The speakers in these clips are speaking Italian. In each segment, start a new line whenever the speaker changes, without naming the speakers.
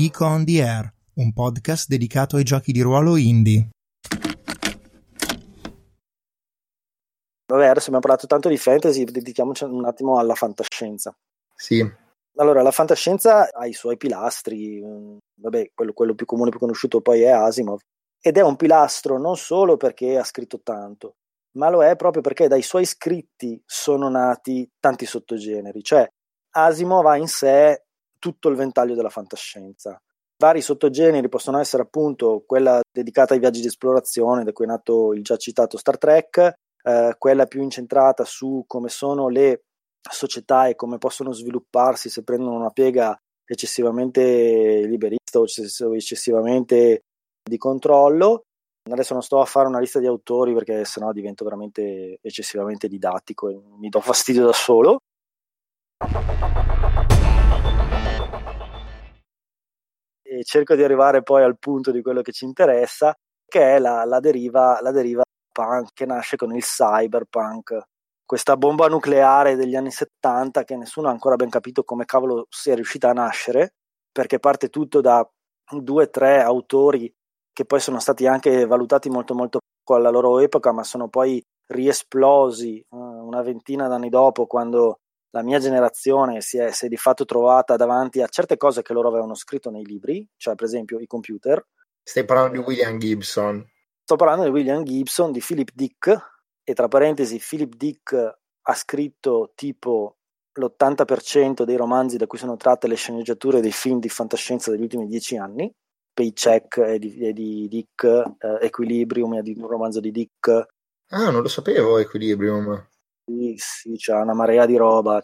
Geek on the Air, un podcast dedicato ai giochi di ruolo indie.
Vabbè, adesso abbiamo parlato tanto di fantasy, dedichiamoci un attimo alla fantascienza.
Sì.
Allora, la fantascienza ha i suoi pilastri, mm, vabbè, quello, quello più comune, più conosciuto poi è Asimov, ed è un pilastro non solo perché ha scritto tanto, ma lo è proprio perché dai suoi scritti sono nati tanti sottogeneri, cioè Asimov ha in sé tutto il ventaglio della fantascienza. Vari sottogeneri possono essere appunto quella dedicata ai viaggi di esplorazione, da cui è nato il già citato Star Trek, eh, quella più incentrata su come sono le società e come possono svilupparsi se prendono una piega eccessivamente liberista o eccessivamente di controllo. Adesso non sto a fare una lista di autori perché sennò divento veramente eccessivamente didattico e mi do fastidio da solo. E cerco di arrivare poi al punto di quello che ci interessa, che è la, la, deriva, la deriva punk che nasce con il cyberpunk, questa bomba nucleare degli anni 70 che nessuno ha ancora ben capito come cavolo sia riuscita a nascere, perché parte tutto da due o tre autori che poi sono stati anche valutati molto molto poco alla loro epoca, ma sono poi riesplosi uh, una ventina d'anni dopo, quando la mia generazione si è, si è, di fatto trovata davanti a certe cose che loro avevano scritto nei libri, cioè per esempio i computer.
Stai parlando di William Gibson.
Sto parlando di William Gibson, di Philip Dick, e tra parentesi Philip Dick ha scritto tipo l'80% dei romanzi da cui sono tratte le sceneggiature dei film di fantascienza degli ultimi dieci anni. Paycheck è di, è di Dick, eh, Equilibrium è di un romanzo di Dick.
Ah, non lo sapevo Equilibrium.
Sì, c'è una marea di roba.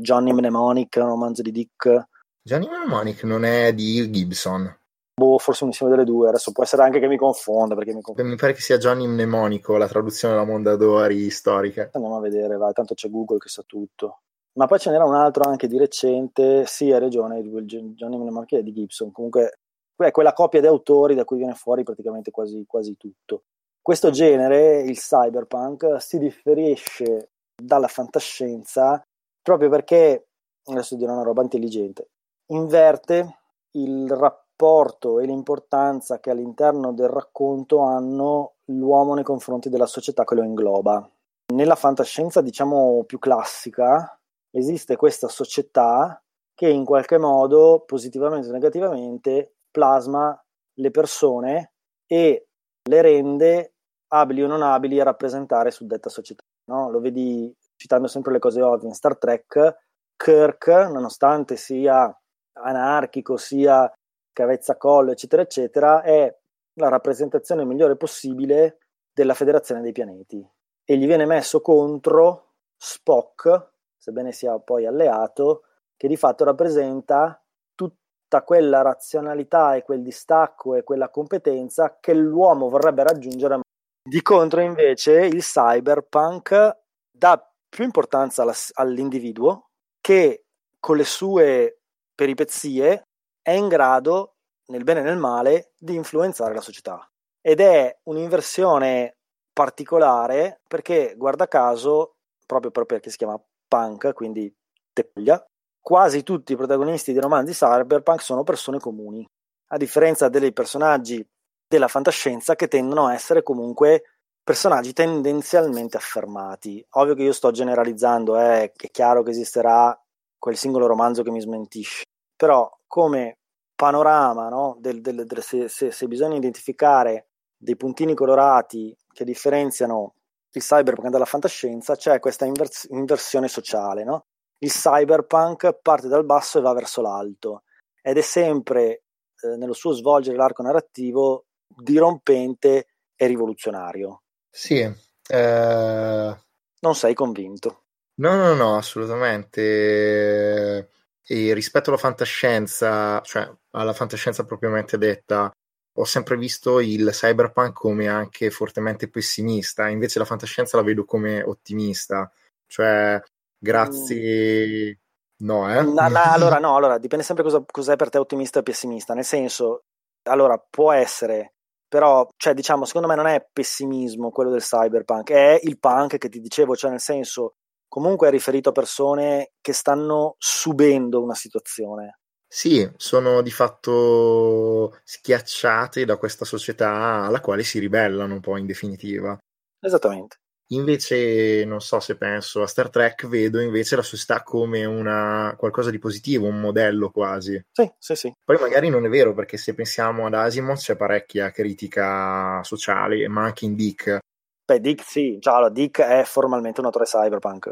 Johnny Mnemonic un romanzo di Dick.
Johnny Mnemonic non è di Gibson.
Boh, forse un insieme delle due. Adesso può essere anche che mi confonda. Perché mi, confonda.
mi pare che sia Johnny Mnemonico, la traduzione della Mondadori storica.
Andiamo a vedere, vai, tanto c'è Google che sa tutto. Ma poi ce n'era un altro anche di recente, sì, hai ragione, Johnny Mnemonic è di Gibson. Comunque è quella coppia di autori da cui viene fuori praticamente quasi, quasi tutto. Questo genere, il cyberpunk, si differisce dalla fantascienza proprio perché, adesso dirò una roba intelligente, inverte il rapporto e l'importanza che all'interno del racconto hanno l'uomo nei confronti della società che lo ingloba. Nella fantascienza, diciamo, più classica, esiste questa società che in qualche modo, positivamente o negativamente, plasma le persone e le rende abili o non abili a rappresentare suddetta società. No? Lo vedi citando sempre le cose ovvie in Star Trek, Kirk, nonostante sia anarchico, sia cavezzacollo, eccetera, eccetera, è la rappresentazione migliore possibile della Federazione dei Pianeti. E gli viene messo contro Spock, sebbene sia poi alleato, che di fatto rappresenta tutta quella razionalità e quel distacco e quella competenza che l'uomo vorrebbe raggiungere. Di contro, invece, il cyberpunk dà più importanza all'individuo che con le sue peripezie è in grado, nel bene e nel male, di influenzare la società. Ed è un'inversione particolare perché, guarda caso, proprio perché si chiama punk, quindi teglia, quasi tutti i protagonisti dei romanzi cyberpunk sono persone comuni, a differenza dei personaggi della fantascienza che tendono a essere comunque personaggi tendenzialmente affermati. Ovvio che io sto generalizzando, eh, è chiaro che esisterà quel singolo romanzo che mi smentisce, però come panorama, no, del, del, del, se, se, se bisogna identificare dei puntini colorati che differenziano il cyberpunk dalla fantascienza, c'è questa invers- inversione sociale, no? il cyberpunk parte dal basso e va verso l'alto ed è sempre eh, nello suo svolgere l'arco narrativo dirompente e rivoluzionario.
Sì. Eh...
Non sei convinto?
No, no, no, assolutamente. E rispetto alla fantascienza, cioè alla fantascienza propriamente detta, ho sempre visto il cyberpunk come anche fortemente pessimista, invece la fantascienza la vedo come ottimista. Cioè, Grazie. No, eh?
No, no, allora, no, allora dipende sempre cosa, cos'è per te ottimista e pessimista. Nel senso, allora può essere, però, cioè, diciamo, secondo me non è pessimismo quello del cyberpunk, è il punk che ti dicevo, cioè, nel senso, comunque è riferito a persone che stanno subendo una situazione.
Sì, sono di fatto schiacciate da questa società alla quale si ribellano poi in definitiva.
Esattamente.
Invece, non so se penso a Star Trek, vedo invece la società come una, qualcosa di positivo, un modello quasi.
Sì, sì, sì.
Poi magari non è vero, perché se pensiamo ad Asimov c'è parecchia critica sociale, ma anche in Dick.
Beh, Dick sì, già, allora, Dick è formalmente un autore cyberpunk.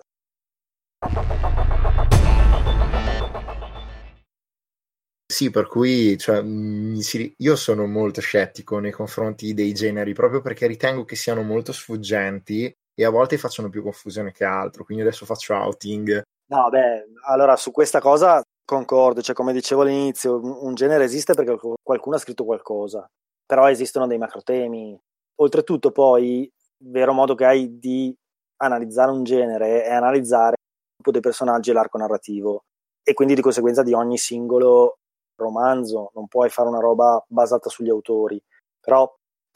Sì, per cui cioè, io sono molto scettico nei confronti dei generi proprio perché ritengo che siano molto sfuggenti e a volte facciano più confusione che altro. Quindi adesso faccio outing.
No, beh, allora su questa cosa concordo, cioè come dicevo all'inizio, un genere esiste perché qualcuno ha scritto qualcosa, però esistono dei macro temi. Oltretutto poi, il vero modo che hai di analizzare un genere è analizzare il gruppo dei personaggi e l'arco narrativo e quindi di conseguenza di ogni singolo romanzo, non puoi fare una roba basata sugli autori, però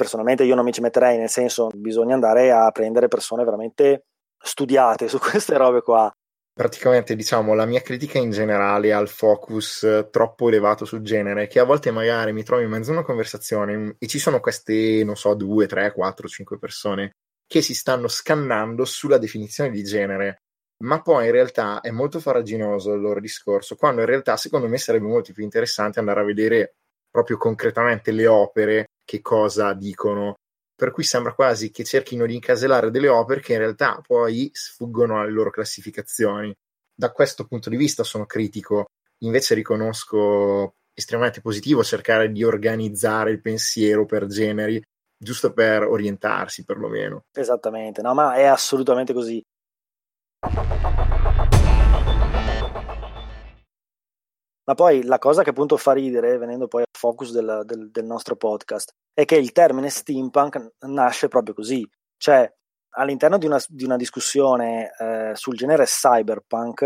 personalmente io non mi ci metterei, nel senso bisogna andare a prendere persone veramente studiate su queste robe qua.
Praticamente, diciamo, la mia critica in generale al focus troppo elevato sul genere, che a volte magari mi trovo in mezzo a una conversazione e ci sono queste, non so, due, tre, quattro, cinque persone che si stanno scannando sulla definizione di genere ma poi in realtà è molto faraginoso il loro discorso, quando in realtà secondo me sarebbe molto più interessante andare a vedere proprio concretamente le opere, che cosa dicono. Per cui sembra quasi che cerchino di incasellare delle opere che in realtà poi sfuggono alle loro classificazioni. Da questo punto di vista sono critico, invece riconosco estremamente positivo cercare di organizzare il pensiero per generi, giusto per orientarsi perlomeno.
Esattamente, no, ma è assolutamente così. Ma poi la cosa che appunto fa ridere, venendo poi al focus del, del, del nostro podcast, è che il termine steampunk nasce proprio così. Cioè, all'interno di una, di una discussione eh, sul genere cyberpunk,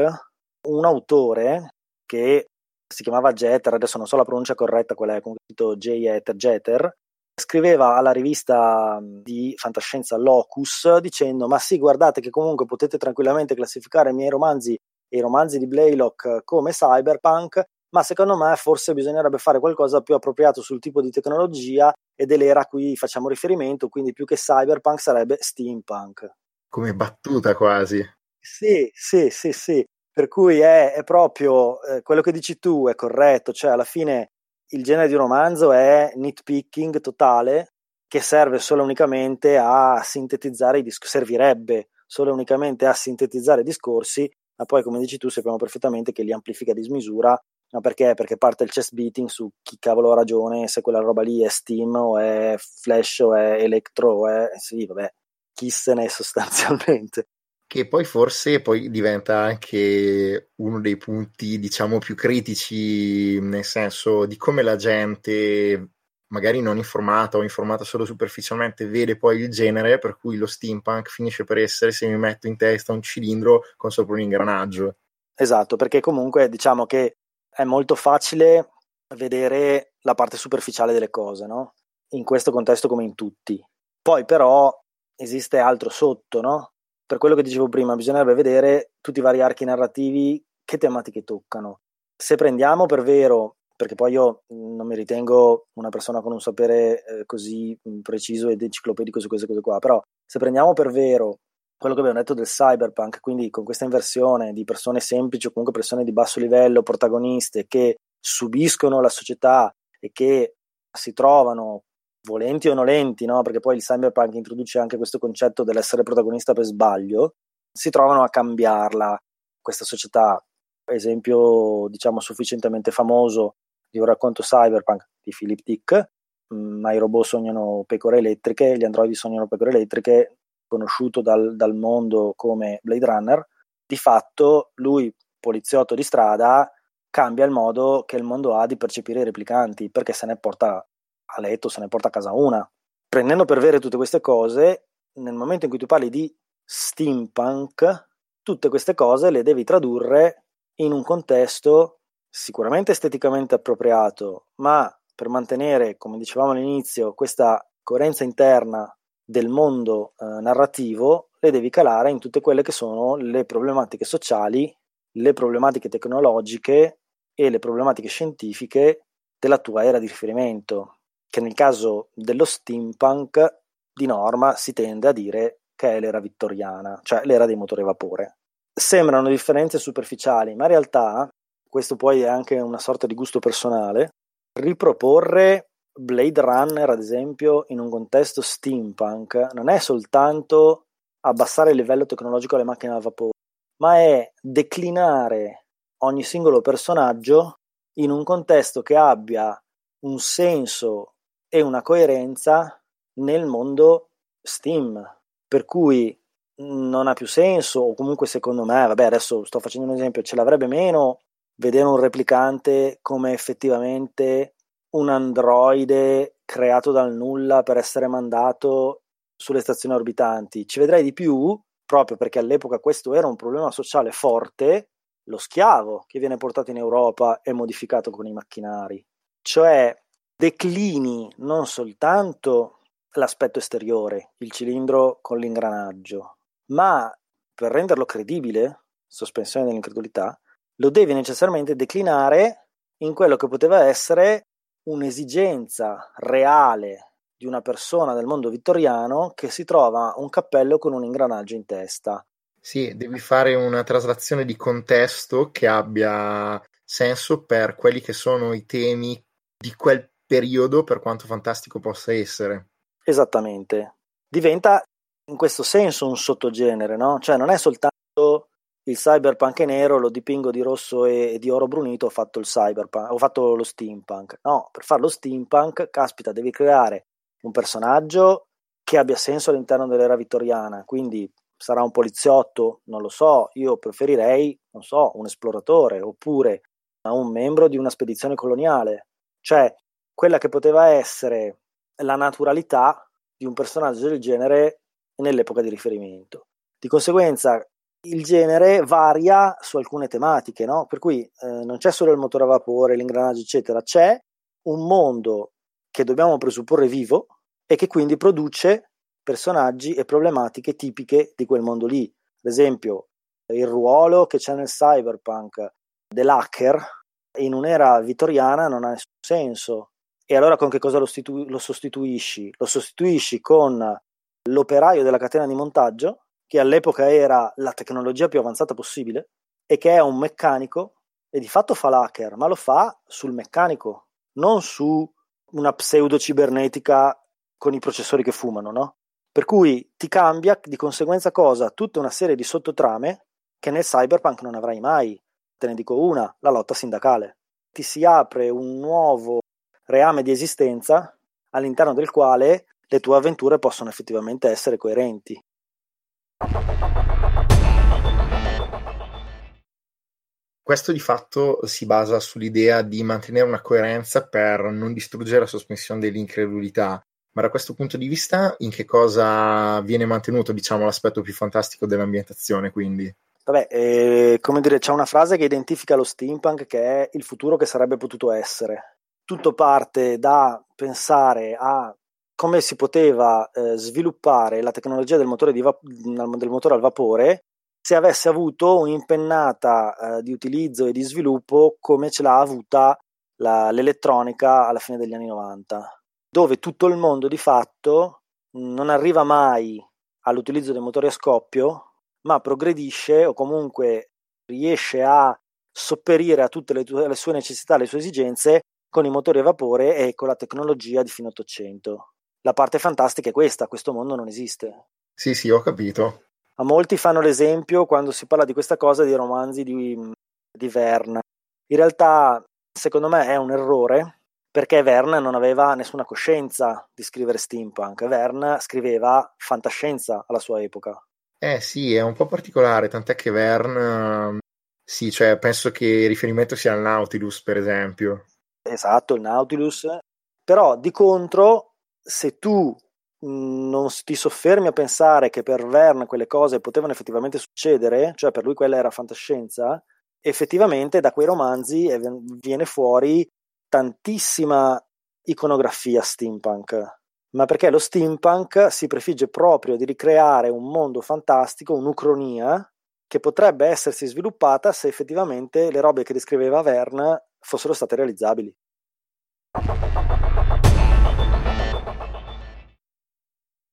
un autore che si chiamava Jeter, adesso non so la pronuncia corretta, qual è, comunque J. Jeter, scriveva alla rivista di fantascienza Locus dicendo ma sì guardate che comunque potete tranquillamente classificare i miei romanzi i romanzi di Blaylock come cyberpunk ma secondo me forse bisognerebbe fare qualcosa più appropriato sul tipo di tecnologia e dell'era a cui facciamo riferimento quindi più che cyberpunk sarebbe steampunk.
Come battuta quasi.
Sì sì sì sì. Per cui è, è proprio eh, quello che dici tu è corretto cioè alla fine il genere di romanzo è nitpicking totale che serve solo unicamente a sintetizzare i discorsi, servirebbe solo unicamente a sintetizzare i discorsi, ma poi come dici tu sappiamo perfettamente che li amplifica a dismisura, ma perché? Perché parte il chest beating su chi cavolo ha ragione, se quella roba lì è Steam o è Flash o è Electro o è... sì, vabbè, chi se ne è sostanzialmente
che poi forse poi diventa anche uno dei punti, diciamo, più critici, nel senso di come la gente, magari non informata o informata solo superficialmente, vede poi il genere, per cui lo steampunk finisce per essere, se mi metto in testa un cilindro con sopra un ingranaggio.
Esatto, perché comunque diciamo che è molto facile vedere la parte superficiale delle cose, no? In questo contesto come in tutti. Poi però esiste altro sotto, no? per quello che dicevo prima, bisognerebbe vedere tutti i vari archi narrativi che tematiche toccano. Se prendiamo per vero, perché poi io non mi ritengo una persona con un sapere eh, così preciso ed enciclopedico su queste cose qua, però se prendiamo per vero quello che abbiamo detto del cyberpunk, quindi con questa inversione di persone semplici o comunque persone di basso livello, protagoniste che subiscono la società e che si trovano volenti o nolenti, no? perché poi il cyberpunk introduce anche questo concetto dell'essere protagonista per sbaglio, si trovano a cambiarla questa società. Esempio, diciamo, sufficientemente famoso di un racconto cyberpunk di Philip Dick, mm, ma i robot sognano pecore elettriche, gli androidi sognano pecore elettriche, conosciuto dal, dal mondo come Blade Runner, di fatto lui, poliziotto di strada, cambia il modo che il mondo ha di percepire i replicanti perché se ne porta a letto se ne porta a casa una. Prendendo per vere tutte queste cose, nel momento in cui tu parli di steampunk, tutte queste cose le devi tradurre in un contesto sicuramente esteticamente appropriato, ma per mantenere, come dicevamo all'inizio, questa coerenza interna del mondo eh, narrativo, le devi calare in tutte quelle che sono le problematiche sociali, le problematiche tecnologiche e le problematiche scientifiche della tua era di riferimento, che nel caso dello steampunk di norma si tende a dire che è l'era vittoriana, cioè l'era dei motori a vapore. Sembrano differenze superficiali, ma in realtà, questo poi è anche una sorta di gusto personale, riproporre Blade Runner, ad esempio, in un contesto steampunk, non è soltanto abbassare il livello tecnologico alle macchine a vapore, ma è declinare ogni singolo personaggio in un contesto che abbia un senso e una coerenza nel mondo Steam. Per cui non ha più senso, o comunque secondo me, vabbè, adesso sto facendo un esempio, ce l'avrebbe meno vedere un replicante come effettivamente un androide creato dal nulla per essere mandato sulle stazioni orbitanti. Ci vedrei di più, proprio perché all'epoca questo era un problema sociale forte, lo schiavo che viene portato in Europa e modificato con i macchinari. Cioè declini non soltanto l'aspetto esteriore, il cilindro con l'ingranaggio, ma per renderlo credibile, sospensione dell'incredulità, lo devi necessariamente declinare in quello che poteva essere un'esigenza reale di una persona del mondo vittoriano che si trova un cappello con un ingranaggio in testa.
Sì, devi fare una traslazione di contesto che abbia senso per quelli che sono i temi di quel periodo, per quanto fantastico possa essere.
Esattamente. Diventa in questo senso un sottogenere, no? Cioè non è soltanto il cyberpunk è nero, lo dipingo di rosso e, di oro brunito, ho fatto il cyberpunk, ho fatto lo steampunk. No, per fare lo steampunk, caspita, devi creare un personaggio che abbia senso all'interno dell'era vittoriana, quindi sarà un poliziotto, non lo so, io preferirei, non so, un esploratore oppure un membro di una spedizione coloniale, cioè quella che poteva essere la naturalità di un personaggio del genere nell'epoca di riferimento. Di conseguenza il genere varia su alcune tematiche, no? per cui eh, non c'è solo il motore a vapore, l'ingranaggio, eccetera, c'è un mondo che dobbiamo presupporre vivo e che quindi produce personaggi e problematiche tipiche di quel mondo lì. Ad esempio, il ruolo che c'è nel cyberpunk dell'hacker in un'era vittoriana non ha nessun senso. E allora con che cosa lo, stitu- lo sostituisci? Lo sostituisci con l'operaio della catena di montaggio che all'epoca era la tecnologia più avanzata possibile e che è un meccanico e di fatto fa l'hacker, ma lo fa sul meccanico, non su una pseudo cibernetica con i processori che fumano, no? Per cui ti cambia di conseguenza cosa? Tutta una serie di sottotrame che nel cyberpunk non avrai mai. Te ne dico una, la lotta sindacale. Ti si apre un nuovo reame di esistenza all'interno del quale le tue avventure possono effettivamente essere coerenti.
Questo di fatto si basa sull'idea di mantenere una coerenza per non distruggere la sospensione dell'incredulità. Ma da questo punto di vista, in che cosa viene mantenuto, diciamo, l'aspetto più fantastico dell'ambientazione, quindi?
Vabbè, eh, come dire, c'è una frase che identifica lo steampunk che è il futuro che sarebbe potuto essere. Tutto parte da pensare a come si poteva eh, sviluppare la tecnologia del motore, va- del motore, al vapore se avesse avuto un'impennata eh, di utilizzo e di sviluppo come ce l'ha avuta la, l'elettronica alla fine degli anni 90, dove tutto il mondo di fatto non arriva mai all'utilizzo dei motori a scoppio, ma progredisce o comunque riesce a sopperire a tutte le, tue, le sue necessità, le sue esigenze con i motori a vapore e con la tecnologia di fine 800 la parte fantastica è questa, questo mondo non esiste.
Sì, sì, ho capito.
A molti fanno l'esempio quando si parla di questa cosa di romanzi di, di Verne. In realtà, secondo me, è un errore perché Verne non aveva nessuna coscienza di scrivere steampunk. Verne scriveva fantascienza alla sua epoca.
Eh sì, è un po' particolare, tant'è che Verne, sì, cioè penso che il riferimento sia al Nautilus, per esempio.
Esatto, il Nautilus. Però di contro se tu mhmm, non ti soffermi a pensare che per Verne quelle cose potevano effettivamente succedere, cioè per lui quella era fantascienza, effettivamente da quei romanzi viene fuori tantissima iconografia steampunk. Ma perché lo steampunk si prefigge proprio di ricreare un mondo fantastico, un'ucronia, che potrebbe essersi sviluppata se effettivamente le robe che descriveva Verne fossero state realizzabili.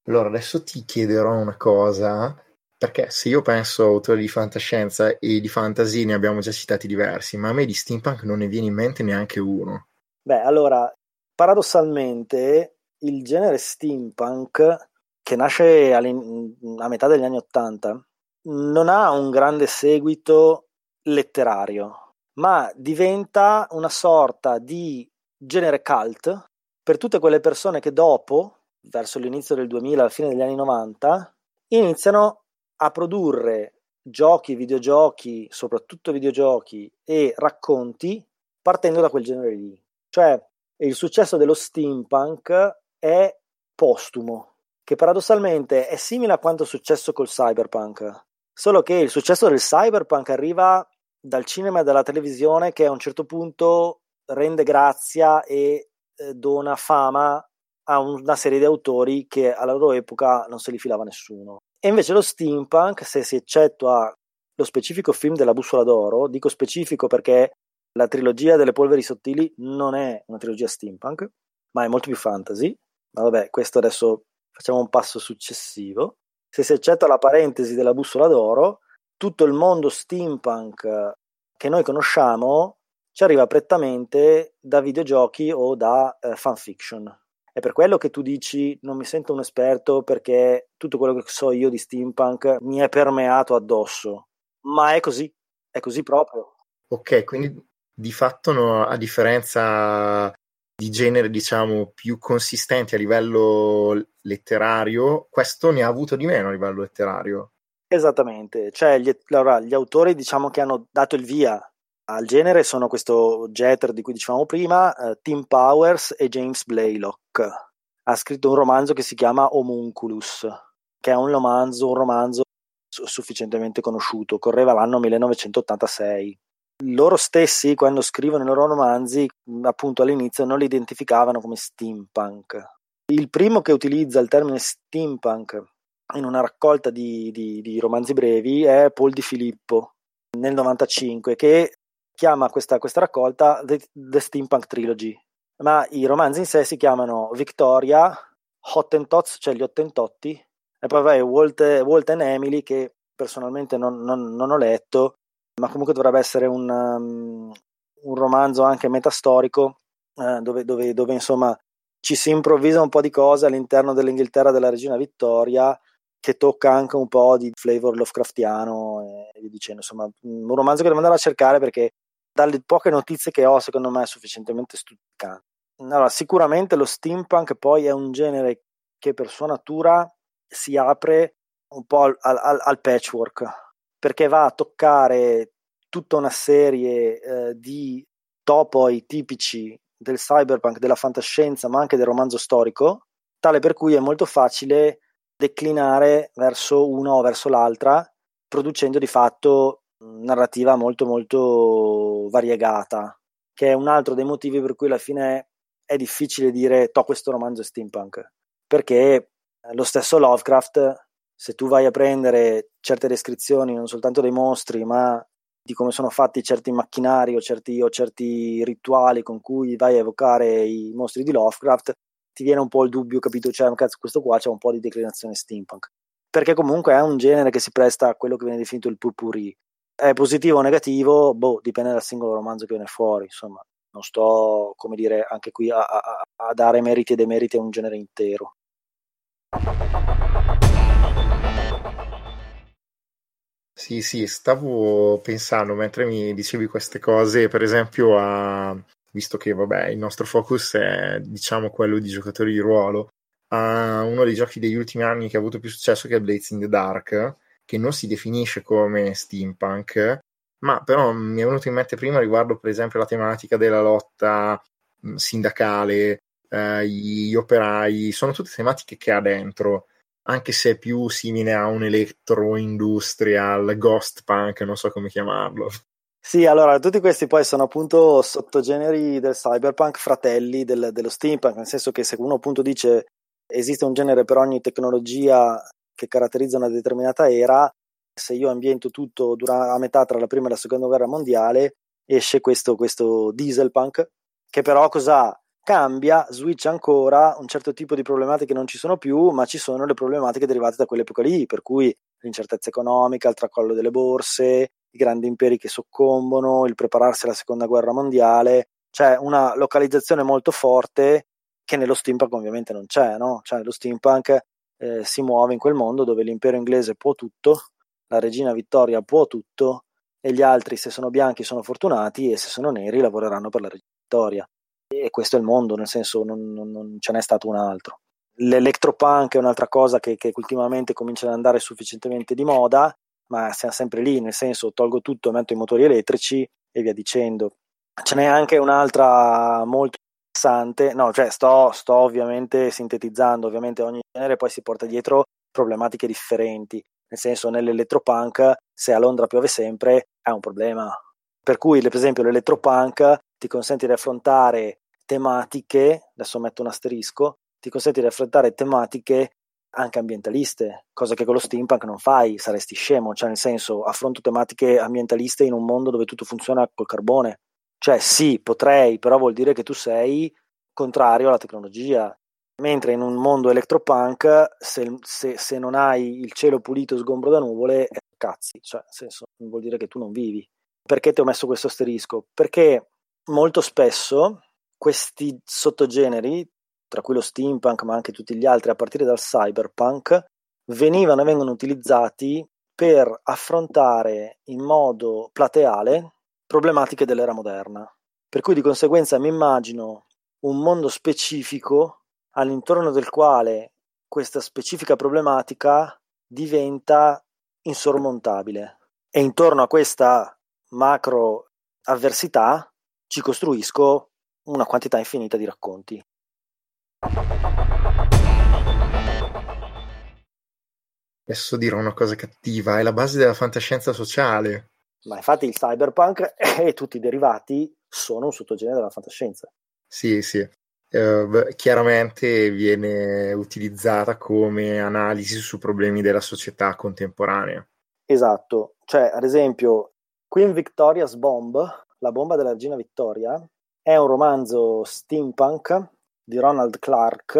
Allora, adesso ti chiederò una cosa, perché se io penso a autori di fantascienza e di fantasy ne abbiamo già citati diversi, ma a me di steampunk non ne viene in mente neanche uno.
Beh, allora, paradossalmente il genere steampunk, che nasce a metà degli anni Ottanta, non ha un grande seguito letterario, ma diventa una sorta di genere cult per tutte quelle persone che dopo, verso l'inizio del 2000, alla fine degli anni 90, iniziano a produrre giochi, videogiochi, soprattutto videogiochi e racconti partendo da quel genere lì. Cioè, il successo dello steampunk è postumo, che paradossalmente è simile a quanto è successo col cyberpunk, solo che il successo del cyberpunk arriva dal cinema e dalla televisione che a un certo punto rende grazia e eh, dona fama a una serie di autori che alla loro epoca non se li filava nessuno. E invece lo steampunk, se si eccettua lo specifico film della bussola d'oro, dico specifico perché la trilogia delle polveri sottili non è una trilogia steampunk, ma è molto più fantasy. Ma vabbè, questo adesso facciamo un passo successivo. Se si eccettua la parentesi della bussola d'oro, tutto il mondo steampunk che noi conosciamo ci arriva prettamente da videogiochi o da eh, fanfiction. È per quello che tu dici non mi sento un esperto perché tutto quello che so io di steampunk mi è permeato addosso. Ma è così, è così proprio.
Ok, quindi di fatto no, a differenza di genere diciamo più consistenti a livello letterario, questo ne ha avuto di meno a livello letterario.
Esattamente, cioè gli, allora, gli autori diciamo che hanno dato il via al genere sono questo Jeter di cui dicevamo prima, uh, Tim Powers e James Blaylock. Ha scritto un romanzo che si chiama Homunculus, che è un romanzo, un romanzo sufficientemente conosciuto, correva l'anno 1986. Loro stessi, quando scrivono i loro romanzi, appunto all'inizio non li identificavano come steampunk. Il primo che utilizza il termine steampunk in una raccolta di, di, di romanzi brevi è Paul Di Filippo nel 95 che chiama questa, questa raccolta The, The, Steampunk Trilogy, ma i romanzi in sé si chiamano Victoria, Hottentots, cioè gli Ottentotti, e poi vai Walt, Walt and Emily che personalmente non, non, non, ho letto, ma comunque dovrebbe essere un, um, un romanzo anche metastorico eh, dove, dove, dove insomma ci si improvvisa un po' di cose all'interno dell'Inghilterra della regina Vittoria che tocca anche un po' di flavor Lovecraftiano e via dicendo. Insomma, un romanzo che devo andare a cercare perché dalle poche notizie che ho, secondo me è sufficientemente stuzzicante. Allora, sicuramente lo steampunk poi è un genere che per sua natura si apre un po' al, al, al patchwork, perché va a toccare tutta una serie eh, di topoi tipici del cyberpunk, della fantascienza, ma anche del romanzo storico, tale per cui è molto facile declinare verso una o verso l'altra, producendo di fatto narrativa molto molto variegata, che è un altro dei motivi per cui alla fine è difficile dire to questo romanzo è steampunk, perché lo stesso Lovecraft, se tu vai a prendere certe descrizioni non soltanto dei mostri, ma di come sono fatti certi macchinari o certi, o certi rituali con cui vai a evocare i mostri di Lovecraft, ti viene un po' il dubbio, capito? Cioè, cazzo, questo qua c'è un po' di declinazione steampunk. Perché comunque è un genere che si presta a quello che viene definito il purpurì. È positivo o negativo? Boh, dipende dal singolo romanzo che viene fuori, insomma. Non sto, come dire, anche qui a, a, a dare meriti e demeriti a un genere intero.
Sì, sì, stavo pensando mentre mi dicevi queste cose, per esempio a visto che vabbè, il nostro focus è diciamo quello di giocatori di ruolo, a uno dei giochi degli ultimi anni che ha avuto più successo che è Blades in the Dark, che non si definisce come steampunk, ma però mi è venuto in mente prima riguardo per esempio la tematica della lotta sindacale, eh, gli operai, sono tutte tematiche che ha dentro, anche se è più simile a un electro industrial, ghost punk, non so come chiamarlo.
Sì, allora tutti questi poi sono appunto sottogeneri del cyberpunk, fratelli del, dello steampunk, nel senso che se uno appunto dice esiste un genere per ogni tecnologia che caratterizza una determinata era, se io ambiento tutto dura- a metà tra la prima e la seconda guerra mondiale, esce questo, questo dieselpunk, che però cosa cambia, switch ancora, un certo tipo di problematiche non ci sono più, ma ci sono le problematiche derivate da quell'epoca lì, per cui l'incertezza economica, il tracollo delle borse, i grandi imperi che soccombono, il prepararsi alla seconda guerra mondiale, c'è una localizzazione molto forte che nello steampunk ovviamente non c'è, no? Cioè lo steampunk eh, si muove in quel mondo dove l'impero inglese può tutto, la regina Vittoria può tutto e gli altri se sono bianchi sono fortunati e se sono neri lavoreranno per la regina Vittoria. E questo è il mondo, nel senso non, non, non ce n'è stato un altro. L'electropunk è un'altra cosa che, che ultimamente comincia ad andare sufficientemente di moda, ma siamo sempre lì, nel senso tolgo tutto, metto i motori elettrici e via dicendo. Ce n'è anche un'altra molto interessante, no, cioè sto, sto ovviamente sintetizzando, ovviamente ogni genere poi si porta dietro problematiche differenti, nel senso nell'elettropunk se a Londra piove sempre è un problema, per cui per esempio l'elettropunk ti consente di affrontare tematiche, adesso metto un asterisco, ti consente di affrontare tematiche anche ambientaliste, cosa che con lo steampunk non fai, saresti scemo, cioè nel senso affronto tematiche ambientaliste in un mondo dove tutto funziona col carbone. Cioè sì, potrei, però vuol dire che tu sei contrario alla tecnologia. Mentre in un mondo electropunk, se, se, se non hai il cielo pulito sgombro da nuvole, cazzi, cioè nel senso vuol dire che tu non vivi. Perché ti ho messo questo asterisco? Perché molto spesso questi sottogeneri, tra cui lo steampunk ma anche tutti gli altri a partire dal cyberpunk, venivano e vengono utilizzati per affrontare in modo plateale problematiche dell'era moderna. Per cui di conseguenza mi immagino un mondo specifico all'intorno del quale questa specifica problematica diventa insormontabile. E intorno a questa macro avversità ci costruisco una quantità infinita di racconti.
Adesso dirò una cosa cattiva, è la base della fantascienza sociale.
Ma infatti il cyberpunk e tutti i derivati sono un sottogenere della fantascienza.
Sì, sì. Uh, chiaramente viene utilizzata come analisi su problemi della società contemporanea.
Esatto, cioè ad esempio Queen Victoria's Bomb, la bomba della regina Vittoria, è un romanzo steampunk di Ronald Clark,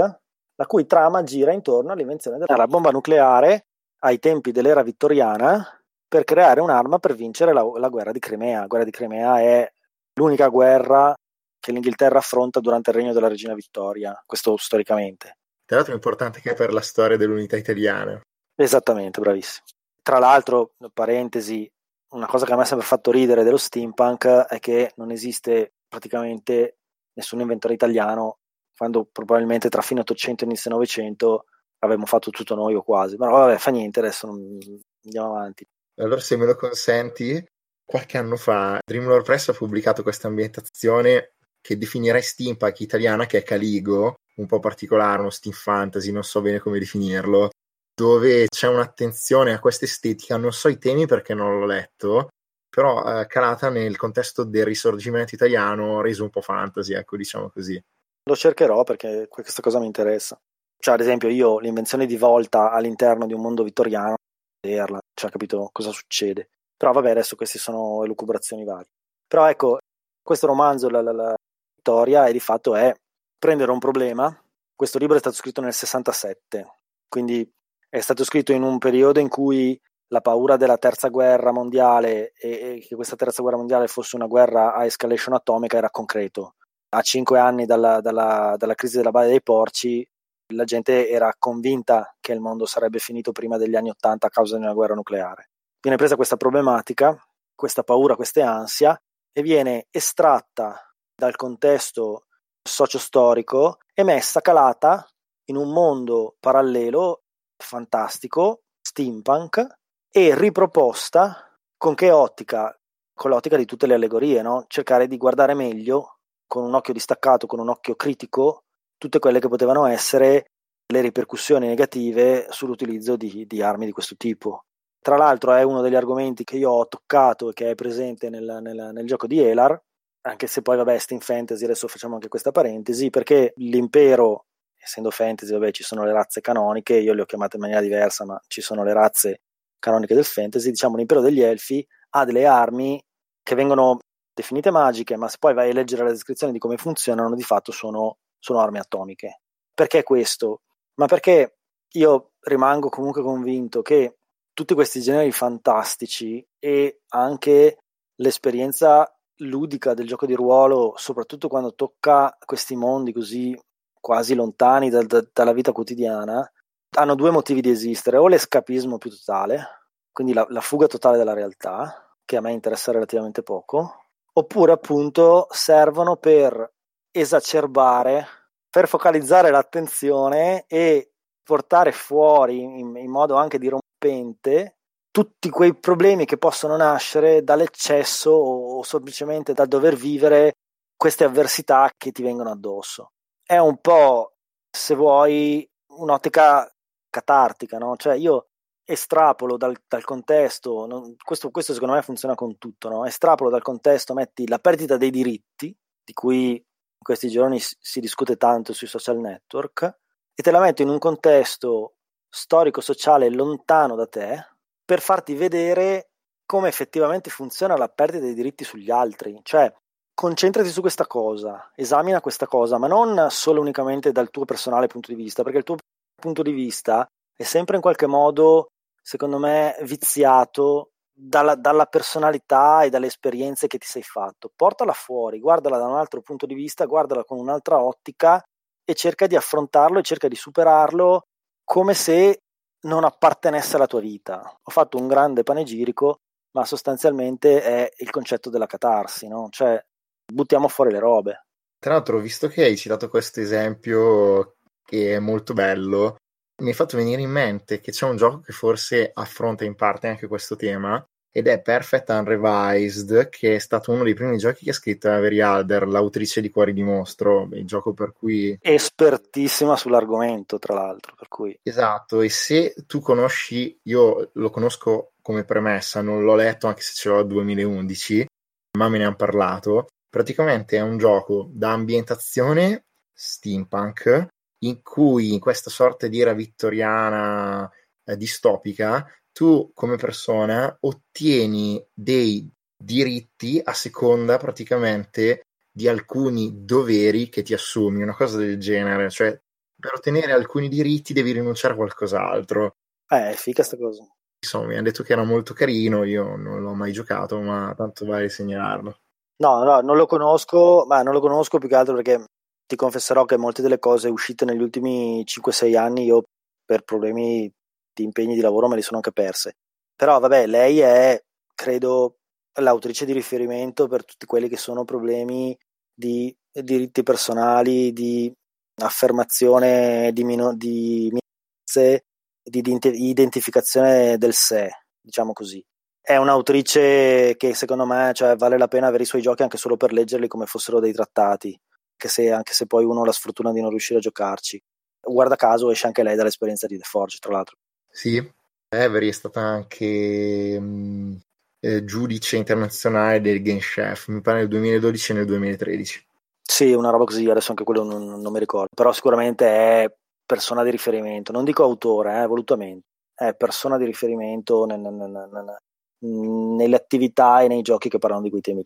la cui trama gira intorno all'invenzione della bomba nucleare ai tempi dell'era vittoriana per creare un'arma per vincere la, la guerra di Crimea. La guerra di Crimea è l'unica guerra che l'Inghilterra affronta durante il regno della regina Vittoria, questo storicamente.
Tra l'altro è importante che per la storia dell'unità italiana.
Esattamente, bravissimo. Tra l'altro, parentesi, una cosa che a me ha sempre fatto ridere dello steampunk è che non esiste praticamente nessun inventore italiano, quando probabilmente tra fine 800 e inizio 900 avremmo fatto tutto noi o quasi. Però vabbè, fa niente, adesso non... andiamo avanti.
Allora, se me lo consenti, qualche anno fa Dreamlore Press ha pubblicato questa ambientazione che definirei steampunk italiana, che è Caligo, un po' particolare, uno steam fantasy, non so bene come definirlo, dove c'è un'attenzione a questa estetica, non so i temi perché non l'ho letto, però eh, calata nel contesto del risorgimento italiano, reso un po' fantasy, ecco, diciamo così.
Lo cercherò perché questa cosa mi interessa. Cioè, ad esempio, io l'invenzione di volta all'interno di un mondo vittoriano, vederla, cioè, capito cosa succede. Però vabbè, adesso queste sono elucubrazioni varie. Però ecco, questo romanzo, la, la, la Vittoria, è di fatto è prendere un problema. Questo libro è stato scritto nel 67, quindi è stato scritto in un periodo in cui la paura della terza guerra mondiale e, e, che questa terza guerra mondiale fosse una guerra a escalation atomica era concreto. A cinque anni dalla, dalla, dalla crisi della Baia dei Porci, la gente era convinta che il mondo sarebbe finito prima degli anni Ottanta a causa di una guerra nucleare. Viene presa questa problematica, questa paura, questa ansia e viene estratta dal contesto socio-storico e messa calata in un mondo parallelo, fantastico, steampunk, e riproposta con che ottica? Con l'ottica di tutte le allegorie, no? cercare di guardare meglio, con un occhio distaccato, con un occhio critico, tutte quelle che potevano essere le ripercussioni negative sull'utilizzo di, di armi di questo tipo. Tra l'altro è uno degli argomenti che io ho toccato e che è presente nel, nel, nel gioco di Elar, anche se poi vabbè, Steam Fantasy, adesso facciamo anche questa parentesi, perché l'impero, essendo fantasy, vabbè, ci sono le razze canoniche, io le ho chiamate in maniera diversa, ma ci sono le razze canoniche del fantasy, diciamo l'impero degli elfi ha delle armi che vengono definite magiche, ma se poi vai a leggere la descrizione di come funzionano, di fatto sono, sono armi atomiche. Perché questo? Ma perché io rimango comunque convinto che tutti questi generi fantastici e anche l'esperienza ludica del gioco di ruolo, soprattutto quando tocca questi mondi così quasi lontani da, da, dalla vita quotidiana, hanno due motivi di esistere, o l'escapismo più totale, quindi la, la fuga totale dalla realtà, che a me interessa relativamente poco, oppure appunto servono per esacerbare, per focalizzare l'attenzione e portare fuori in, in modo anche dirompente tutti quei problemi che possono nascere dall'eccesso o, o semplicemente dal dover vivere queste avversità che ti vengono addosso. È un po', se vuoi, un'ottica catartica, no? Cioè io estrapolo dal, dal contesto, non, questo, questo, secondo me funziona con tutto, no? estrapolo dal contesto, metti la perdita dei diritti, di cui in questi giorni si discute tanto sui social network, e te la metto in un contesto storico-sociale lontano da te per farti vedere come effettivamente funziona la perdita dei diritti sugli altri. Cioè, concentrati su questa cosa, esamina questa cosa, ma non solo unicamente dal tuo personale punto di vista, perché il tuo punto di vista è sempre in qualche modo, secondo me, viziato dalla, dalla, personalità e dalle esperienze che ti sei fatto. Portala fuori, guardala da un altro punto di vista, guardala con un'altra ottica e cerca di affrontarlo e cerca di superarlo come se non appartenesse alla tua vita. Ho fatto un grande panegirico, ma sostanzialmente è il concetto della catarsi, no? Cioè, buttiamo fuori le robe.
Tra l'altro, visto che hai citato questo esempio che è molto bello, mi è fatto venire in mente che c'è un gioco che forse affronta in parte anche questo tema ed è Perfect Unrevised, che è stato uno dei primi giochi che ha scritto Avery Alder, l'autrice di Cuori di Mostro, il gioco per cui...
Espertissima sull'argomento, tra l'altro, per cui...
Esatto, e se tu conosci, io lo conosco come premessa, non l'ho letto anche se ce l'ho al 2011, ma me ne hanno parlato, praticamente è un gioco da ambientazione steampunk, in cui in questa sorta di era vittoriana eh, distopica tu come persona ottieni dei diritti a seconda praticamente di alcuni doveri che ti assumi, una cosa del genere, cioè per ottenere alcuni diritti devi rinunciare a qualcos'altro.
Eh, è figa sta cosa.
Insomma, mi hanno detto che era molto carino, io non l'ho mai giocato, ma tanto vale segnalarlo.
No, no, non lo conosco, ma non lo conosco più che altro perché ti confesserò che molte delle cose uscite negli ultimi 5-6 anni io per problemi di impegni di lavoro me li sono anche perse. Però vabbè, lei è, credo, l'autrice di riferimento per tutti quelli che sono problemi di diritti personali, di affermazione di, mino- di di, di identificazione del sé, diciamo così. È un'autrice che secondo me cioè, vale la pena avere i suoi giochi anche solo per leggerli come fossero dei trattati, anche se, anche se poi uno ha la sfortuna di non riuscire a giocarci. Guarda caso esce anche lei dall'esperienza di The Forge, tra l'altro.
Sì, Avery è stata anche mh, mm, eh, giudice internazionale del Game Chef, mi pare nel 2012 e nel 2013.
Sì, una roba così, adesso anche quello non, non mi ricordo, però sicuramente è persona di riferimento, non dico autore, eh, volutamente, è persona di riferimento nel, nel, nel, nelle attività e nei giochi che parlano di quei temi.